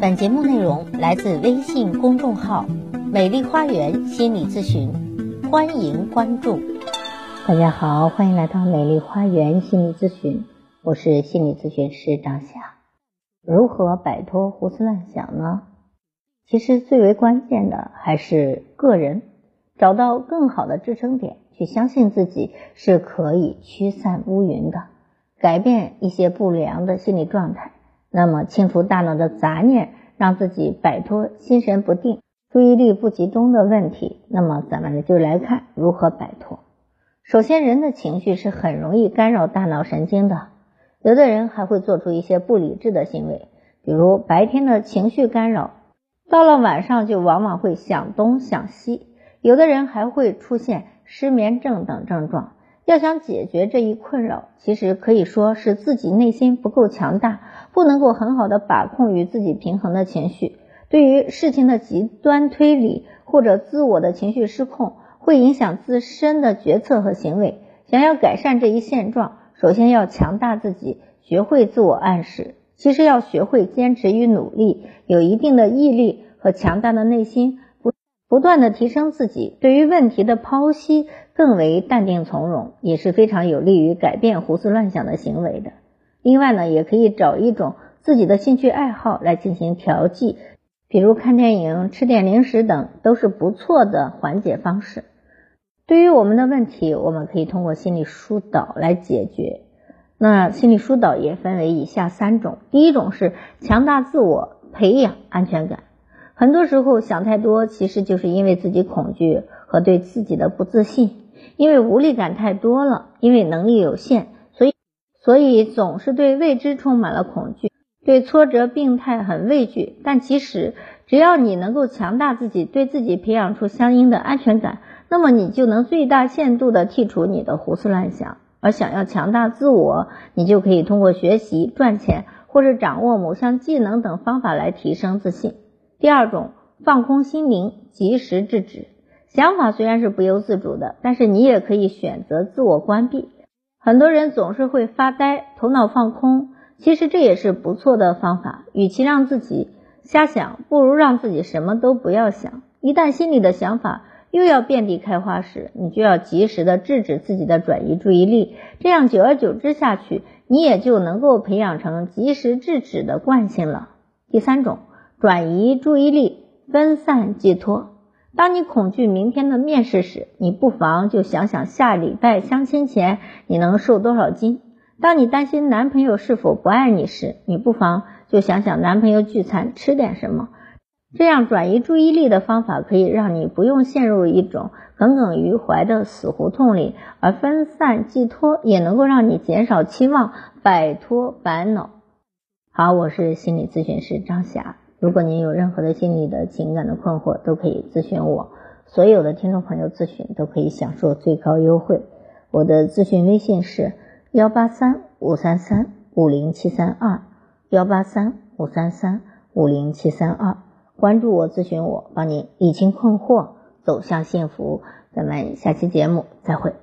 本节目内容来自微信公众号“美丽花园心理咨询”，欢迎关注。大家好，欢迎来到美丽花园心理咨询，我是心理咨询师张霞。如何摆脱胡思乱想呢？其实最为关键的还是个人找到更好的支撑点，去相信自己是可以驱散乌云的，改变一些不良的心理状态。那么，清除大脑的杂念，让自己摆脱心神不定、注意力不集中的问题。那么，咱们就来看如何摆脱。首先，人的情绪是很容易干扰大脑神经的，有的人还会做出一些不理智的行为，比如白天的情绪干扰，到了晚上就往往会想东想西。有的人还会出现失眠症等症状。要想解决这一困扰，其实可以说是自己内心不够强大，不能够很好的把控与自己平衡的情绪。对于事情的极端推理或者自我的情绪失控，会影响自身的决策和行为。想要改善这一现状，首先要强大自己，学会自我暗示。其实要学会坚持与努力，有一定的毅力和强大的内心。不断的提升自己，对于问题的剖析更为淡定从容，也是非常有利于改变胡思乱想的行为的。另外呢，也可以找一种自己的兴趣爱好来进行调剂，比如看电影、吃点零食等，都是不错的缓解方式。对于我们的问题，我们可以通过心理疏导来解决。那心理疏导也分为以下三种：第一种是强大自我，培养安全感。很多时候想太多，其实就是因为自己恐惧和对自己的不自信，因为无力感太多了，因为能力有限，所以所以总是对未知充满了恐惧，对挫折、病态很畏惧。但其实只要你能够强大自己，对自己培养出相应的安全感，那么你就能最大限度的剔除你的胡思乱想。而想要强大自我，你就可以通过学习、赚钱或者掌握某项技能等方法来提升自信。第二种，放空心灵，及时制止。想法虽然是不由自主的，但是你也可以选择自我关闭。很多人总是会发呆，头脑放空，其实这也是不错的方法。与其让自己瞎想，不如让自己什么都不要想。一旦心里的想法又要遍地开花时，你就要及时的制止自己的转移注意力。这样久而久之下去，你也就能够培养成及时制止的惯性了。第三种。转移注意力，分散寄托。当你恐惧明天的面试时，你不妨就想想下礼拜相亲前你能瘦多少斤；当你担心男朋友是否不爱你时，你不妨就想想男朋友聚餐吃点什么。这样转移注意力的方法可以让你不用陷入一种耿耿于怀的死胡同里，而分散寄托也能够让你减少期望，摆脱烦恼。好，我是心理咨询师张霞。如果您有任何的心理的情感的困惑，都可以咨询我。所有的听众朋友咨询都可以享受最高优惠。我的咨询微信是幺八三五三三五零七三二幺八三五三三五零七三二。关注我，咨询我，帮您理清困惑，走向幸福。咱们下期节目再会。